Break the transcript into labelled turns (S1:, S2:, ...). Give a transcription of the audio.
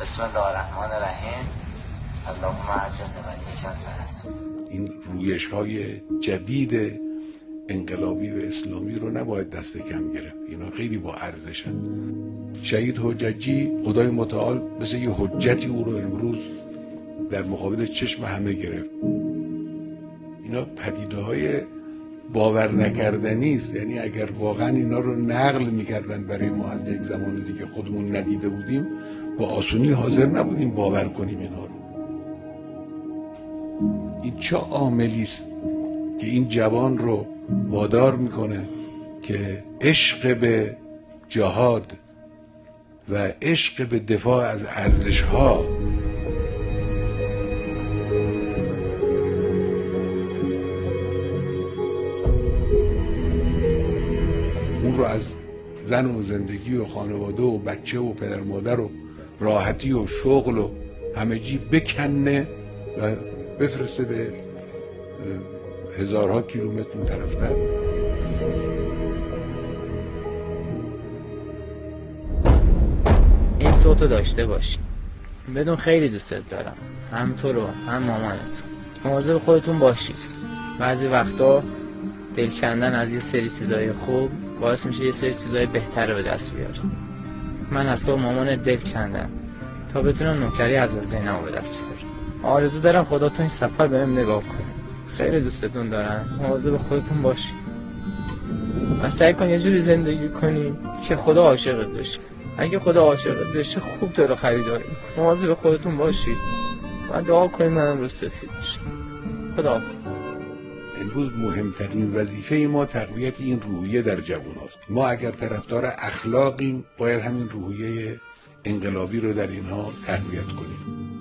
S1: بسم الله الرحمن الرحیم. اللهم عجل و
S2: این رویش های جدید انقلابی و اسلامی رو نباید دست کم گرفت. اینا خیلی با ارزشن. شهید حججی خدای متعال مثل یه حجتی او رو امروز در مقابل چشم همه گرفت. اینا پدیده های باور نکردنی است. یعنی اگر واقعا اینا رو نقل می‌کردن برای ما از یک زمان دیگه خودمون ندیده بودیم با آسونی حاضر نبودیم باور کنیم اینا رو. این چه عاملی است که این جوان رو وادار می‌کنه که عشق به جهاد و عشق به دفاع از ارزش ها اون رو از زن و زندگی و خانواده و بچه و پدر مادر و راحتی و شغل و همه بکنه و بفرسته به هزارها کیلومتر اون طرفتر
S1: این صوتو داشته باشی. بدون خیلی دوستت دارم. هم تو رو هم مامانت مواظب خودتون باشید بعضی وقتا دل کندن از یه سری چیزای خوب باعث میشه یه سری چیزای بهتر به دست بیاره من از تو مامان دل کندم. تا بتونم نوکری از زینب به دست بیارم. آرزو دارم خدا تو این سفر بهم نگاه کنه. خیلی دوستتون دارم. مواظب خودتون باشی. و سعی کن یه جوری زندگی کنی که خدا عاشقت بشه. اگه خدا عاشقت بشه خوب تو رو خریداری مواظب خودتون باشید و دعا کنید منم رو سفید بشه خدا
S2: امروز مهمترین وظیفه ما تقویت این روحیه در جوان هست. ما اگر طرفدار اخلاقیم باید همین روحیه انقلابی رو در اینها تقویت کنیم